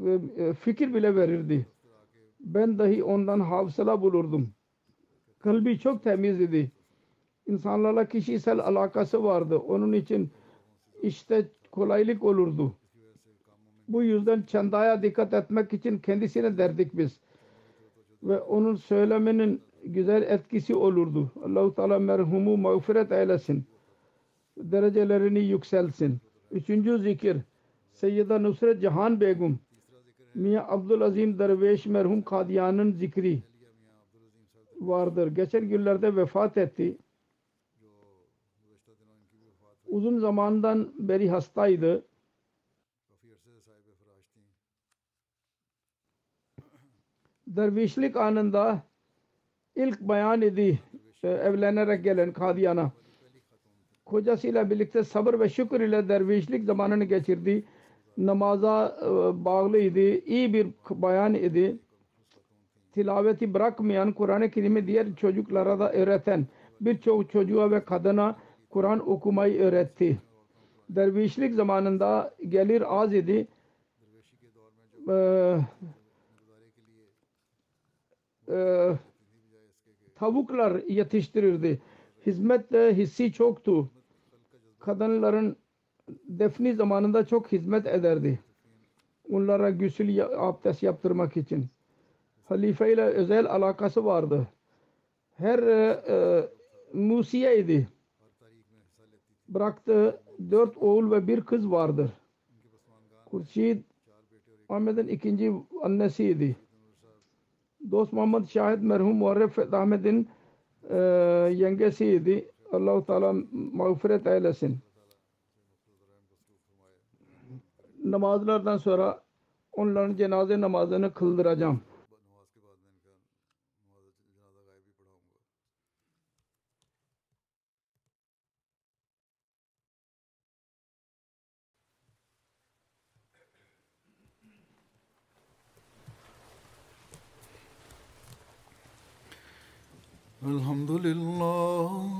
e, e, fikir bile verirdi. Ben dahi ondan hafıza bulurdum. Kalbi çok temiz idi. İnsanlarla kişisel alakası vardı. Onun için işte kolaylık olurdu. Bu yüzden çandaya dikkat etmek için kendisine derdik biz. Ve onun söylemenin güzel etkisi olurdu. Allahu Teala merhumu mağfiret eylesin. Derecelerini yükselsin. Üçüncü zikir Seyyida Nusret Cihan Begum Miya Abdülazim Derveş merhum Kadiyan'ın zikri vardır. Geçen günlerde vefat etti. Uzun zamandan beri hastaydı. Dervişlik anında ilk bayan idi e, evlenerek gelen Kadiyana. Kocasıyla birlikte sabır ve şükür ile dervişlik zamanını geçirdi. Namaza e, bağlıydı. İyi bir bayan idi. Tilaveti bırakmayan Kur'an-ı Kerim'i diğer çocuklara da öğreten birçok çocuğa ve kadına Kur'an okumayı öğretti. Dervişlik zamanında gelir az idi. Ee, tavuklar yetiştirirdi. Hizmet hissi çoktu. Kadınların defni zamanında çok hizmet ederdi. Onlara gusül abdest yaptırmak için. Halife ile özel alakası vardı. Her e, e, musiye idi. Bıraktığı dört oğul ve bir kız vardır. Kurşid Ahmet'in ikinci annesiydi. Dost Muhammed Şahit merhum Muharref Ahmet'in e, yengesiydi. Allah-u Teala mağfiret eylesin. Namazlardan sonra onların cenaze namazını kıldıracağım. الحمد لله